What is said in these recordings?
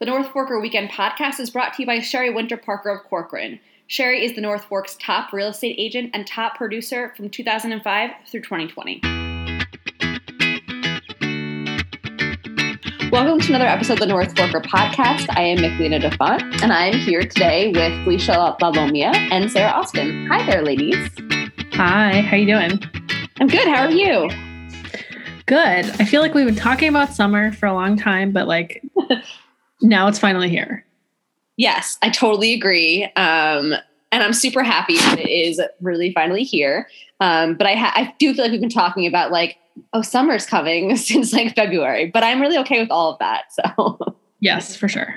The North Forker Weekend podcast is brought to you by Sherry Winter Parker of Corcoran. Sherry is the North Fork's top real estate agent and top producer from 2005 through 2020. Welcome to another episode of the North Forker podcast. I am Michelina DaFonte, and I am here today with Felicia Lalomia and Sarah Austin. Hi there, ladies. Hi, how you doing? I'm good. How are you? Good. I feel like we've been talking about summer for a long time, but like now it's finally here. Yes, I totally agree. Um, and I'm super happy that it is really finally here. Um, but I, ha- I do feel like we've been talking about like, oh, summer's coming since like February, but I'm really okay with all of that. So, yes, for sure.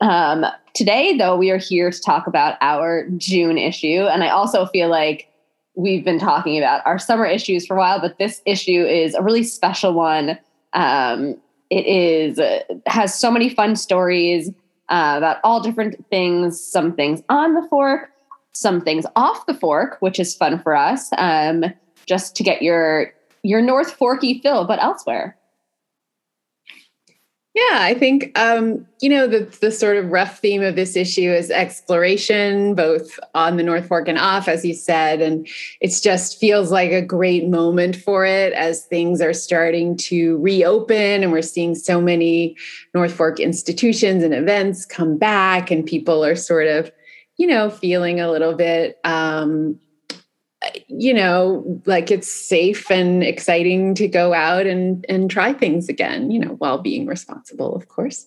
Um, today, though, we are here to talk about our June issue. And I also feel like we've been talking about our summer issues for a while, but this issue is a really special one. Um, it is uh, has so many fun stories uh, about all different things. Some things on the fork, some things off the fork, which is fun for us. Um, just to get your your North Forky fill, but elsewhere. Yeah, I think um, you know the the sort of rough theme of this issue is exploration, both on the North Fork and off, as you said, and it just feels like a great moment for it as things are starting to reopen, and we're seeing so many North Fork institutions and events come back, and people are sort of, you know, feeling a little bit um, you know like it's safe and exciting to go out and and try things again you know while being responsible of course.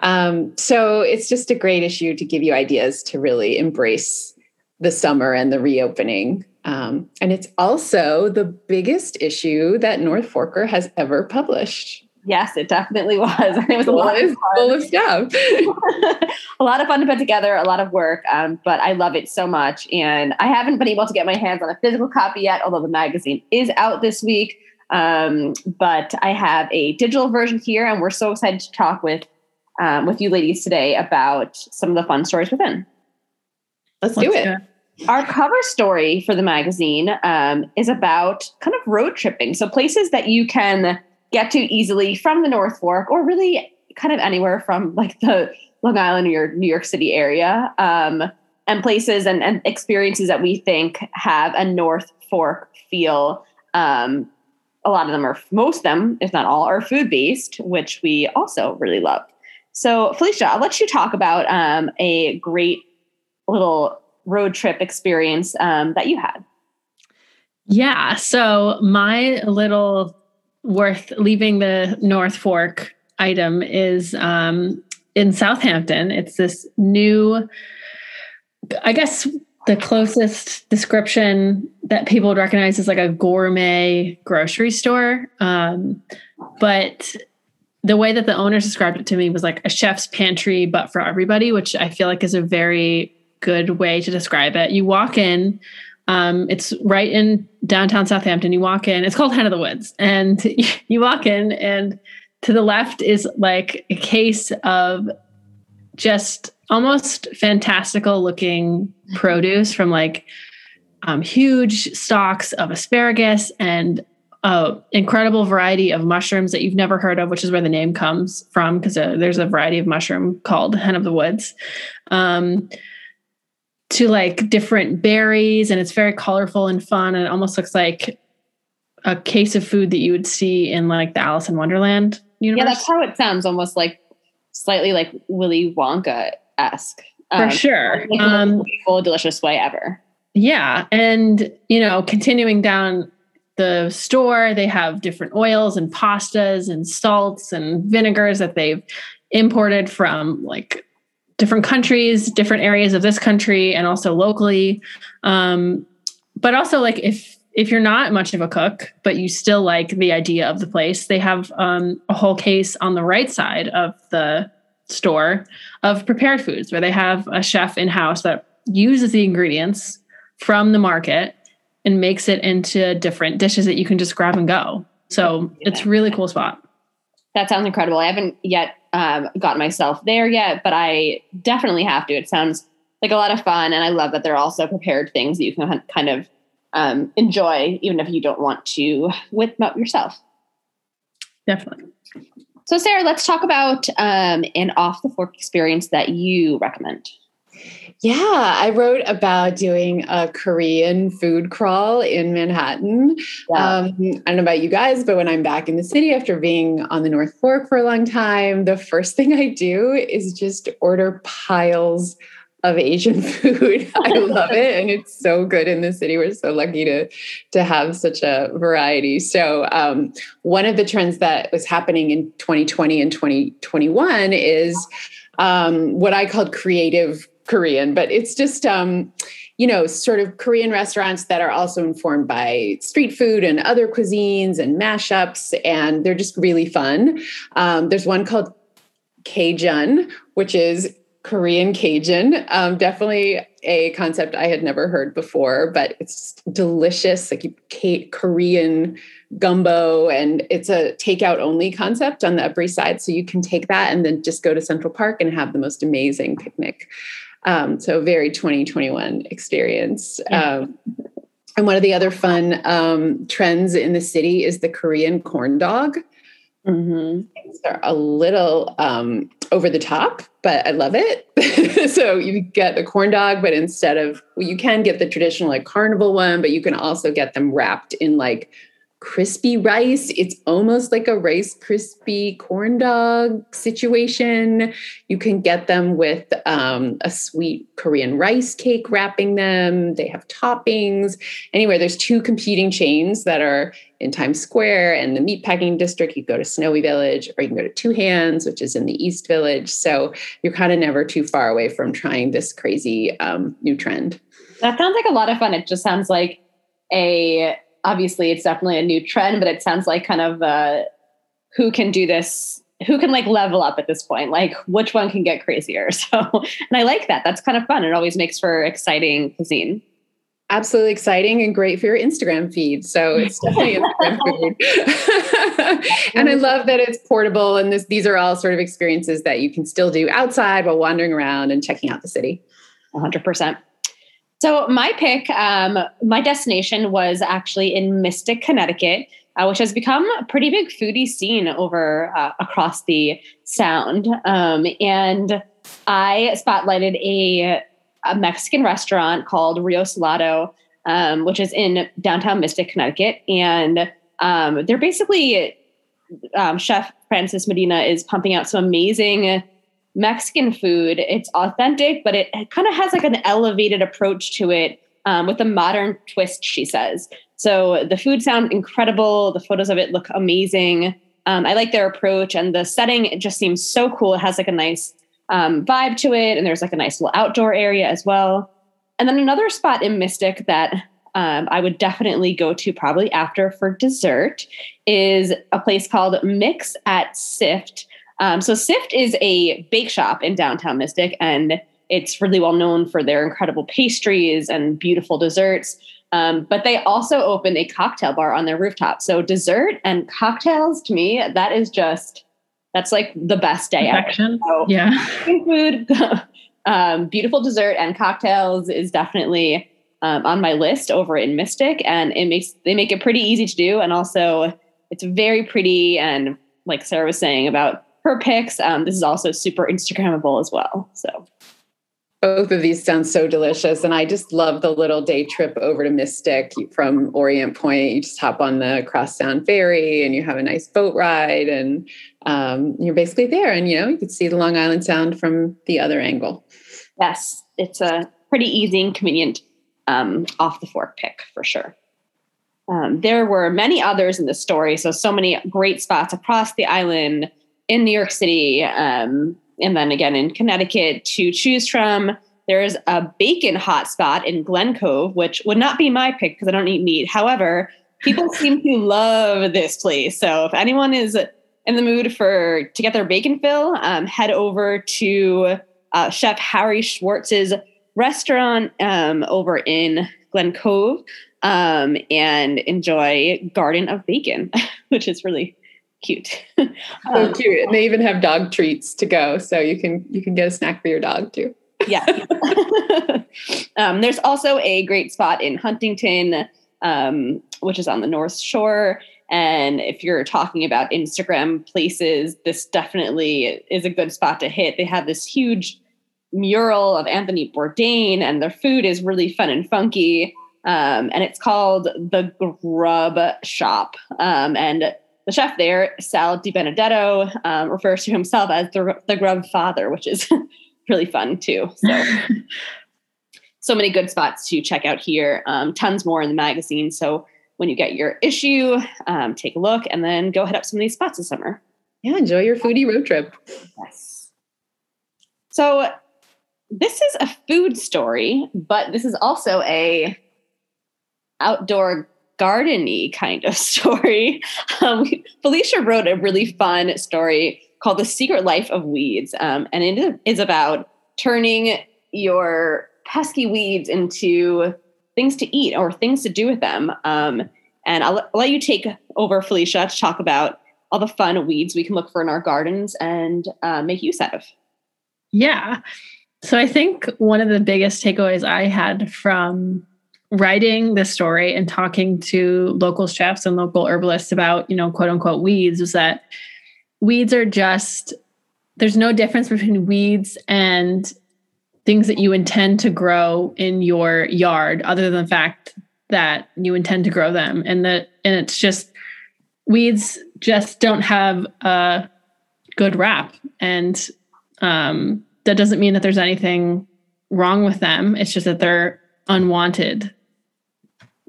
Um, so it's just a great issue to give you ideas to really embrace the summer and the reopening. Um, and it's also the biggest issue that north forker has ever published Yes, it definitely was. It was a lot of full of stuff. a lot of fun to put together, a lot of work, um, but I love it so much. And I haven't been able to get my hands on a physical copy yet, although the magazine is out this week. Um, but I have a digital version here, and we're so excited to talk with um, with you ladies today about some of the fun stories within. Let's, Let's do it. it. Our cover story for the magazine um, is about kind of road tripping, so places that you can get to easily from the North Fork or really kind of anywhere from like the Long Island or New York City area, um, and places and, and, experiences that we think have a North Fork feel. Um, a lot of them are, most of them, if not all, are food based, which we also really love. So, Felicia, I'll let you talk about um, a great little road trip experience um, that you had. Yeah. So, my little worth leaving the North Fork item is um, in Southampton. It's this new, I guess the closest description that people would recognize is like a gourmet grocery store. Um, but the way that the owners described it to me was like a chef's pantry, but for everybody, which I feel like is a very good way to describe it. You walk in, um, it's right in downtown Southampton. You walk in, it's called Hen of the Woods. And you walk in, and to the left is like a case of just almost fantastical looking produce from like um, huge stalks of asparagus and an incredible variety of mushrooms that you've never heard of, which is where the name comes from, because uh, there's a variety of mushroom called hen of the woods. Um, to like different berries and it's very colorful and fun and it almost looks like a case of food that you would see in like the Alice in Wonderland universe. Yeah, that's how it sounds, almost like slightly like Willy Wonka esque. For um, sure. Like um, full delicious way ever. Yeah. And, you know, continuing down the store, they have different oils and pastas and salts and vinegars that they've imported from like different countries, different areas of this country, and also locally. Um, but also, like if if you're not much of a cook, but you still like the idea of the place, they have um, a whole case on the right side of the store of prepared foods, where they have a chef in house that uses the ingredients from the market and makes it into different dishes that you can just grab and go. So it's really cool spot. That sounds incredible. I haven't yet um, got myself there yet, but I definitely have to. It sounds like a lot of fun, and I love that they're also prepared things that you can kind of um, enjoy, even if you don't want to whip them up yourself. Definitely. So, Sarah, let's talk about um, an off the fork experience that you recommend. Yeah, I wrote about doing a Korean food crawl in Manhattan. Yeah. Um, I don't know about you guys, but when I'm back in the city after being on the North Fork for a long time, the first thing I do is just order piles of Asian food. I love it, and it's so good in the city. We're so lucky to to have such a variety. So, um, one of the trends that was happening in 2020 and 2021 is um, what I called creative Korean, but it's just um, you know, sort of Korean restaurants that are also informed by street food and other cuisines and mashups, and they're just really fun. Um, there's one called Kjun, which is Korean Cajun. Um, definitely a concept I had never heard before, but it's delicious, like Korean gumbo, and it's a takeout only concept on the Upper East Side. So you can take that and then just go to Central Park and have the most amazing picnic. Um, so very 2021 experience. Yeah. Um, and one of the other fun um, trends in the city is the Korean corn dog. Mm-hmm. are a little um, over the top, but I love it. so you get the corn dog, but instead of well, you can get the traditional like carnival one, but you can also get them wrapped in like crispy rice. It's almost like a rice crispy corn dog situation. You can get them with um, a sweet Korean rice cake wrapping them. They have toppings. Anyway, there's two competing chains that are in Times Square and the meatpacking district. You go to Snowy Village or you can go to Two Hands, which is in the East Village. So you're kind of never too far away from trying this crazy um, new trend. That sounds like a lot of fun. It just sounds like a obviously it's definitely a new trend, but it sounds like kind of uh, who can do this, who can like level up at this point, like which one can get crazier. So, and I like that. That's kind of fun. It always makes for exciting cuisine. Absolutely exciting and great for your Instagram feed. So it's definitely Instagram food. and I love that it's portable and this these are all sort of experiences that you can still do outside while wandering around and checking out the city. 100%. So my pick, um, my destination was actually in Mystic, Connecticut, uh, which has become a pretty big foodie scene over uh, across the Sound. Um, and I spotlighted a, a, Mexican restaurant called Rio Salado, um, which is in downtown Mystic, Connecticut, and um, they're basically um, Chef Francis Medina is pumping out some amazing Mexican food. It's authentic, but it, kind of has like an elevated approach to it um, with a modern twist, she says. So the food sound incredible. The photos of it look amazing. Um, I like their approach and the setting. It just seems so cool. It has like a nice um, vibe to it, and there's like a nice little outdoor area as well. And then another spot in Mystic that um, I would definitely go to probably after for dessert is a place called Mix at Sift. Um, so Sift is a bake shop in downtown Mystic, and it's really well known for their incredible pastries and beautiful desserts. Um, but they also open a cocktail bar on their rooftop. So dessert and cocktails to me, that is just that's like the best day Perfection. ever. So yeah, food, um, beautiful dessert and cocktails is definitely um, on my list over in Mystic, and it makes they make it pretty easy to do, and also it's very pretty and like Sarah was saying about her picks. Um, this is also super Instagrammable as well. So both of these sound so delicious. And I just love the little day trip over to Mystic from Orient Point. You just hop on the Cross Sound Ferry and you have a nice boat ride and um, you're basically there. And, you know, you can see the Long Island Sound from the other angle. Yes, it's a pretty easy and convenient um, off the fork pick for sure. Um, there were many others in the story. So, so many great spots across the island in New York City, um, and then again in Connecticut to choose from. There's a bacon hotspot in Glen Cove, which would not be my pick because I don't eat meat. However, people seem to love this place. So if anyone is in the mood for to get their bacon fill, um, head over to uh, Chef Harry Schwartz's restaurant um, over in Glen Cove um, and enjoy Garden of Bacon, which is really cute. so um, cute. And they even have dog treats to go. So you can you can get a snack for your dog too. yeah. um, there's also a great spot in Huntington, um, which is on the North Shore. And if you're talking about Instagram places, this definitely is a good spot to hit. They have this huge mural of Anthony Bourdain, and their food is really fun and funky. Um, and it's called the Grub Shop. Um, and the chef there, Sal Di Benedetto, um, refers to himself as the, the Grub Father, which is really fun too. So, so many good spots to check out here. Um, tons more in the magazine. So when you get your issue, um, take a look and then go hit up some of these spots this summer. Yeah, enjoy your foodie road trip. Yes. So this is a food story, but this is also a outdoor gardeny kind of story. Um, Felicia wrote a really fun story called "The Secret Life of Weeds," um, and it is about turning your pesky weeds into things to eat or things to do with them. Um, and I'll, I'll, let you take over, Felicia, to talk about all the fun weeds we can look for in our gardens and uh, make use of. Yeah. So I think one of the biggest takeaways I had from writing this story and talking to local chefs and local herbalists about, you know, quote unquote weeds was that weeds are just there's no difference between weeds and things that you intend to grow in your yard other than the fact that you intend to grow them. And that and it's just weeds just don't have a good rap and um, that doesn't mean that there's anything wrong with them. It's just that they're unwanted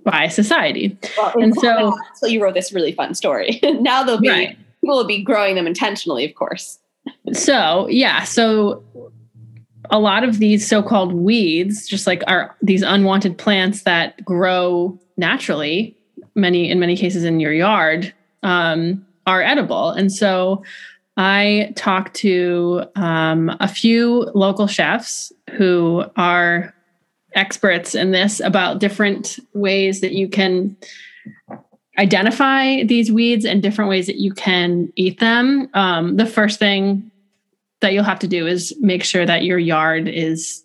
by society. Well, and so so you wrote this really fun story. Now they'll be right. people will be growing them intentionally of course. So yeah so a lot of these so-called weeds just like are these unwanted plants that grow naturally many in many cases in your yard um, are edible. And so i talked to um, a few local chefs who are experts in this about different ways that you can identify these weeds and different ways that you can eat them um, the first thing that you'll have to do is make sure that your yard is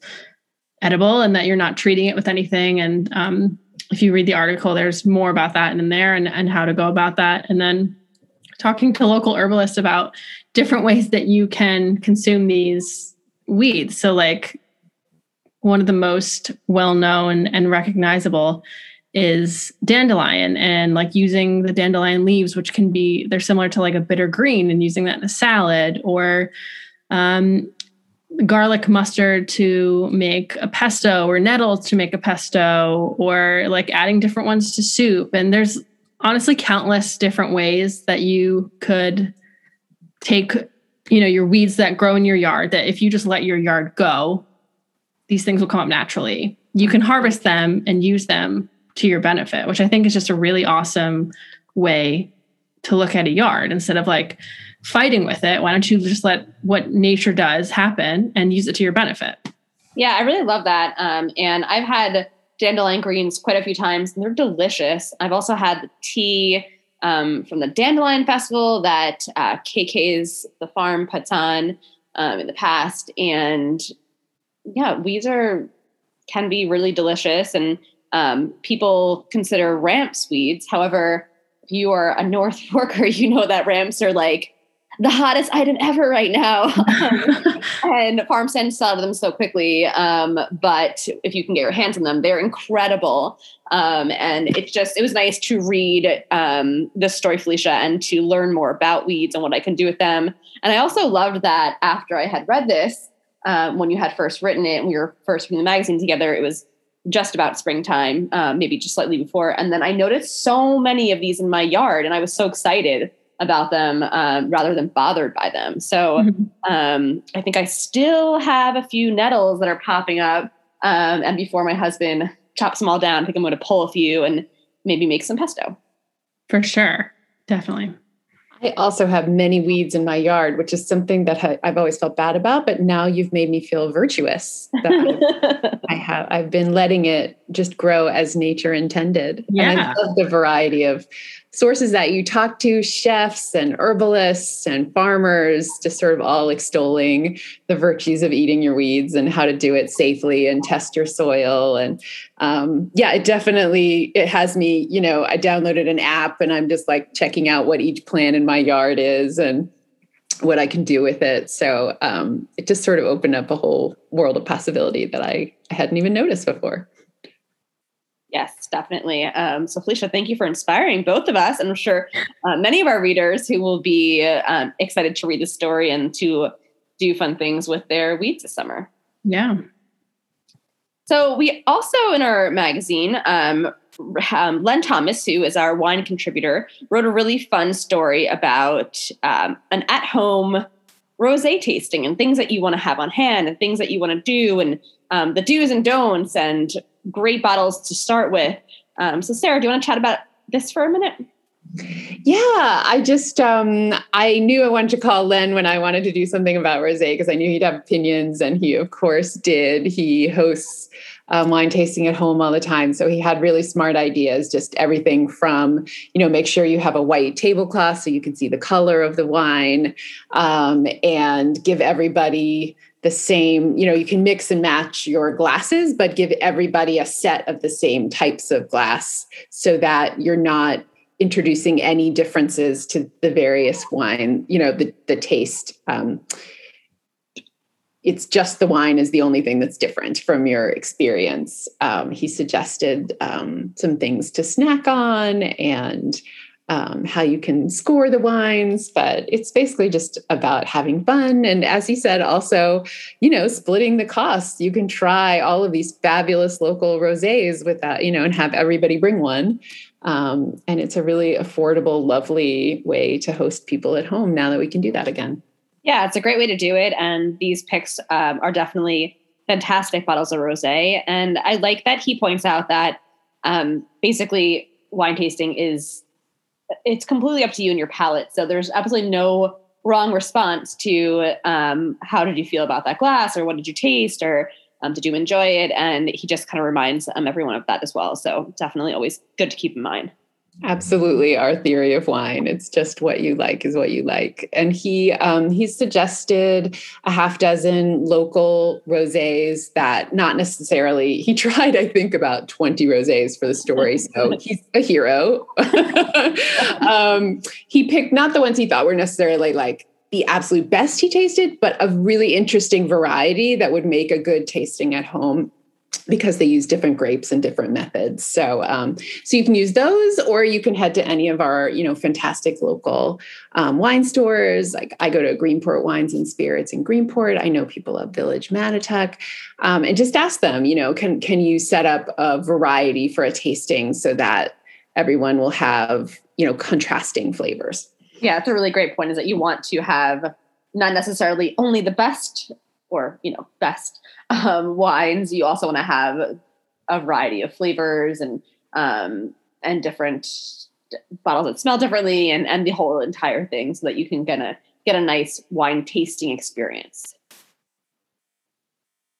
edible and that you're not treating it with anything. And um, if you read the article, there's more about that in there and, and how to go about that. And then talking to local herbalists about different ways that you can consume these weeds. So, like, one of the most well known and recognizable is dandelion and like using the dandelion leaves which can be they're similar to like a bitter green and using that in a salad or um, garlic mustard to make a pesto or nettles to make a pesto or like adding different ones to soup. And there's honestly countless different ways that you could take you know your weeds that grow in your yard that if you just let your yard go these things will come up naturally you can harvest them and use them to your benefit which i think is just a really awesome way to look at a yard instead of like fighting with it, why don't you just let what nature does happen and use it to your benefit? Yeah, I really love that. Um, and I've had dandelion greens quite a few times, and they're delicious. I've also had the tea um, from the Dandelion Festival that uh, KK's The Farm puts on um, in the past. And yeah, weeds are can be really delicious, and um, people consider ramps weeds. However, if you are a North Forker, you know that ramps are like the hottest item ever right now. um, and farm stands sell them so quickly. Um, but if you can get your hands on them, they're incredible. Um, and it's just, it was nice to read um, this story, Felicia, and to learn more about weeds and what I can do with them. And I also loved that after I had read this, um, when you had first written it and we were first reading the magazine together, it was just about springtime, um, maybe just slightly before. And then I noticed so many of these in my yard, and I was so excited about them um, rather than bothered by them. So mm-hmm. um, I think I still have a few nettles that are popping up. Um, and before my husband chops them all down, I think I'm going to pull a few and maybe make some pesto. For sure. Definitely. I also have many weeds in my yard, which is something that I've always felt bad about, but now you've made me feel virtuous. That I have I've been letting it just grow as nature intended. Yeah. And I love the variety of sources that you talk to, chefs and herbalists and farmers, just sort of all extolling the virtues of eating your weeds and how to do it safely and test your soil. And um, yeah, it definitely it has me. You know, I downloaded an app and I'm just like checking out what each plant in my yard is and what I can do with it. So um, it just sort of opened up a whole world of possibility that I, I hadn't even noticed before. Yes, definitely. Um, so, Felicia, thank you for inspiring both of us. And I'm sure uh, many of our readers who will be um, excited to read the story and to do fun things with their weeds this summer. Yeah. So, we also in our magazine, um, um, Lenn Thompson, who is our wine contributor, wrote a really fun story about um, an at home rose tasting and things that you want to have on hand and things that you want to do and um, the do's and don'ts and great bottles to start with. Um, so, Sarah, do you want to chat about this for a minute? Yeah, I just um, I knew I wanted to call Lenn when I wanted to do something about rosé because I knew he'd have opinions, and he of course did. He hosts um, wine tasting at home all the time, so he had really smart ideas. Just everything from you know make sure you have a white tablecloth so you can see the color of the wine, um, and give everybody the same, you know, you can mix and match your glasses, but give everybody a set of the same types of glass so that you're not introducing any differences to the various wine, you know, the, the taste. Um, it's just the wine is the only thing that's different from your experience. Um, he suggested um, some things to snack on and um, how you can score the wines, but it's basically just about having fun. And as he said, also, you know, splitting the costs. You can try all of these fabulous local rosés with that, you know, and have everybody bring one. Um, and it's a really affordable, lovely way to host people at home now that we can do that again. Yeah, it's a great way to do it. And these picks um, are definitely fantastic bottles of rosé. And I like that he points out that um, basically wine tasting is it's completely up to you and your palate. So there's absolutely no wrong response to um, how did you feel about that glass or what did you taste or um, did you enjoy it? And he just kind of reminds um, everyone of that as well. So definitely always good to keep in mind. Absolutely, our theory of wine. It's just what you like is what you like. And he um, he suggested a half dozen local rosés that not necessarily. He tried, I think, about twenty rosés for the story, so he's a hero. um, he picked not the ones he thought were necessarily like the absolute best he tasted, but a really interesting variety that would make a good tasting at home because they use different grapes and different methods. So, um, so you can use those, or you can head to any of our, you know, fantastic local um, wine stores. Like I go to Greenport Wines and Spirits in Greenport. I know people at Village Mattituck, um, and just ask them, you know, can can you set up a variety for a tasting so that everyone will have, you know, contrasting flavors. Yeah, it's a really great point. Is that you want to have not necessarily only the best or you know best um, wines, you also want to have a variety of flavors and um, and different bottles that smell differently and and the whole entire thing, so that you can get a get a nice wine tasting experience.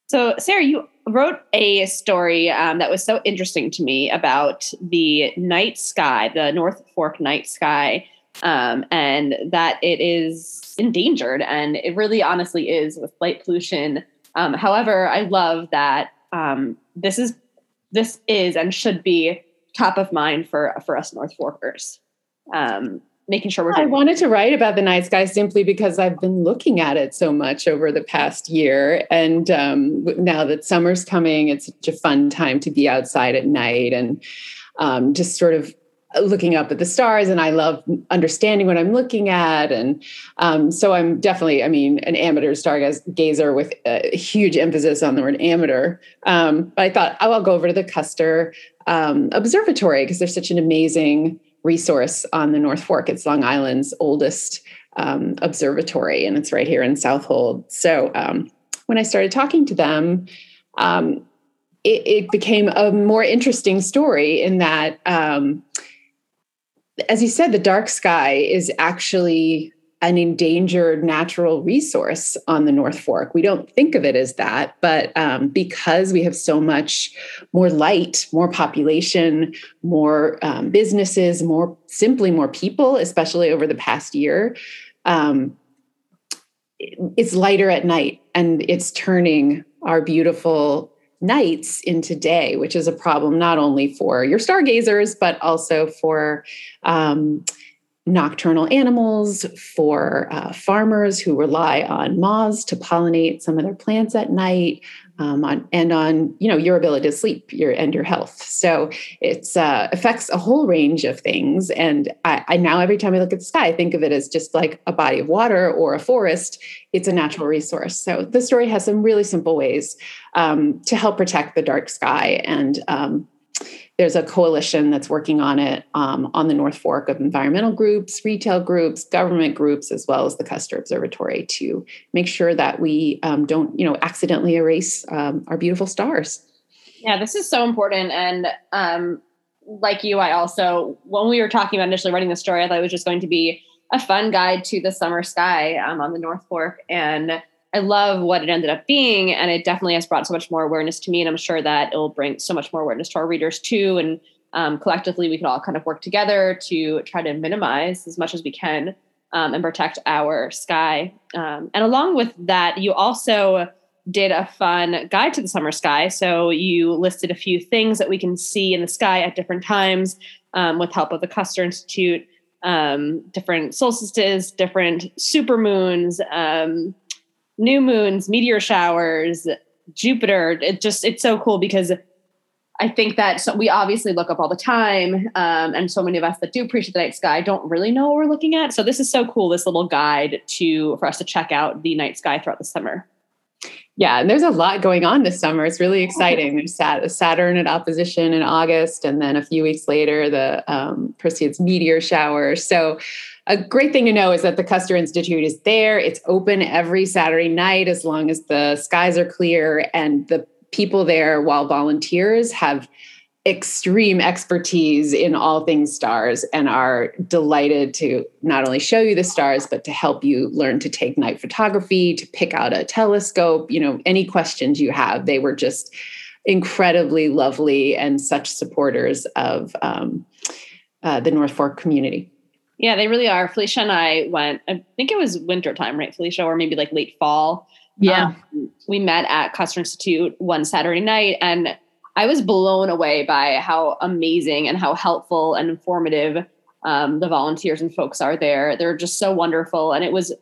So, Sarah, you wrote a story um, that was so interesting to me about the night sky, the North Fork night sky, um, and that it is endangered. And it really honestly is with light pollution um, however, I love that um, this is this is and should be top of mind for for us North Forkers. Um, making sure we're. I wanted to write about the night sky simply because I've been looking at it so much over the past year, and um, now that summer's coming, it's such a fun time to be outside at night and um, just sort of looking up at the stars and I love understanding what I'm looking at. And um, so I'm definitely, I mean, an amateur stargazer with a huge emphasis on the word amateur. Um, but I thought, oh, I'll go over to the Custer um, Observatory because there's such an amazing resource on the North Fork. It's Long Island's oldest um, observatory, and it's right here in Southold. So um, when I started talking to them, um, it, it, became a more interesting story in that as you said, the dark sky is actually an endangered natural resource on the North Fork. We don't think of it as that, but um, because we have so much more light, more population, more um, businesses, more simply more people, especially over the past year, um, it's lighter at night and it's turning our beautiful nights into day, which is a problem not only for your stargazers, but also for um, nocturnal animals, for uh, farmers who rely on moths to pollinate some of their plants at night, um, on, and on you know your ability to sleep your and your health. So it uh, affects a whole range of things. And I, I now every time I look at the sky, I think of it as just like a body of water or a forest. It's a natural resource. So the story has some really simple ways um, to help protect the dark sky and um, there's a coalition that's working on it um, on the North Fork of environmental groups, retail groups, government groups, as well as the Custer Observatory to make sure that we um, don't, you know, accidentally erase um, our beautiful stars. Yeah, this is so important. And um, like you, I also, when we were talking about initially writing the story, I thought it was just going to be a fun guide to the summer sky um, on the North Fork. And I love what it ended up being, and it definitely has brought so much more awareness to me. And I'm sure that it will bring so much more awareness to our readers too. And um, collectively, we can all kind of work together to try to minimize as much as we can um, and protect our sky. Um, and along with that, you also did a fun guide to the summer sky. So you listed a few things that we can see in the sky at different times um, with help of the Custer Institute. Um, different solstices, different supermoons, um, new moons, meteor showers, Jupiter. It just it's so cool because I think that so we obviously look up all the time, um, and so many of us that do appreciate the night sky don't really know what we're looking at. So this is so cool. This little guide to for us to check out the night sky throughout the summer. Yeah, and there's a lot going on this summer. It's really exciting. There's Saturn at opposition in August, and then a few weeks later, the um, Perseids meteor shower. So a great thing to know is that the Custer Institute is there. It's open every Saturday night as long as the skies are clear. And the people there, while volunteers, have extreme expertise in all things stars and are delighted to not only show you the stars but to help you learn to take night photography to pick out a telescope you know any questions you have they were just incredibly lovely and such supporters of um, uh, the north fork community yeah, they really are. Felicia and I went, I think it was winter time, right, Felicia, or maybe like late fall. Yeah. Um, we met at Custer Institute one Saturday night and I was blown away by how amazing and how helpful and informative um, the volunteers and folks are there. They're just so wonderful. And it was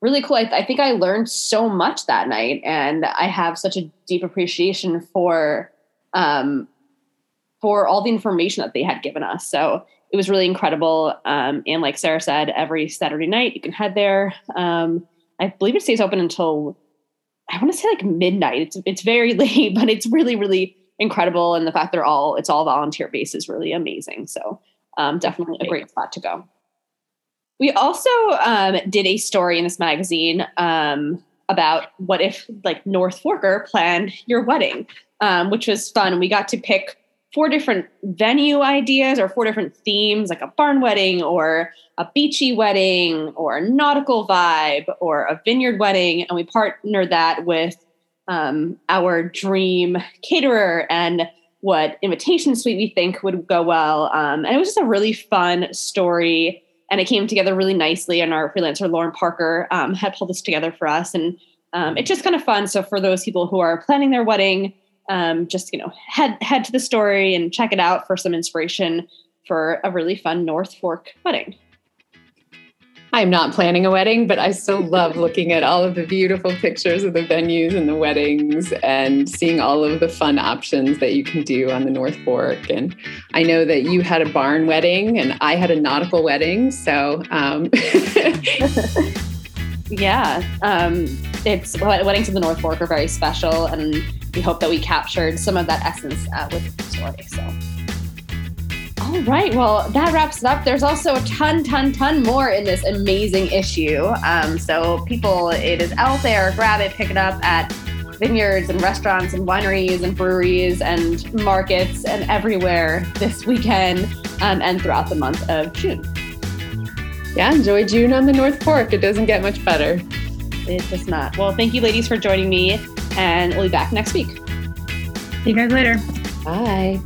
really cool. I, I think I learned so much that night and I have such a deep appreciation for um, for all the information that they had given us. So it was really incredible. Um, and like Sarah said, every Saturday night you can head there. Um, I believe it stays open until I want to say like midnight. It's it's very late, but it's really really incredible. And the fact they're all it's all volunteer based is really amazing. So um, definitely a great spot to go. We also um, did a story in this magazine um, about what if like North Forker planned your wedding, um, which was fun. We got to pick four different venue ideas or four different themes, like a barn wedding or a beachy wedding or a nautical vibe or a vineyard wedding. And we partnered that with um, our dream caterer and what invitation suite we think would go well. Um, and it was just a really fun story. And it came together really nicely. And our freelancer, Lauren Parker, um, had pulled this together for us. And um, it's just kind of fun. So for those people who are planning their wedding, um, just you know head head to the story and check it out for some inspiration for a really fun North Fork wedding. I'm not planning a wedding, but I still love looking at all of the beautiful pictures of the venues and the weddings and seeing all of the fun options that you can do on the North Fork. And I know that you had a barn wedding and I had a nautical wedding. So, um. yeah, um, it's weddings in the North Fork are very special. And we hope that we captured some of that essence uh, with the story. So. All right. Well, that wraps it up. There's also a ton, ton, ton more in this amazing issue. Um, so, people, it is out there. Grab it, pick it up at vineyards and restaurants and wineries and breweries and markets and everywhere this weekend um, and throughout the month of June. Yeah, enjoy June on the North Fork. It doesn't get much better. It does not. Well, thank you, ladies, for joining me, and we'll be back next week. See you guys later. Bye.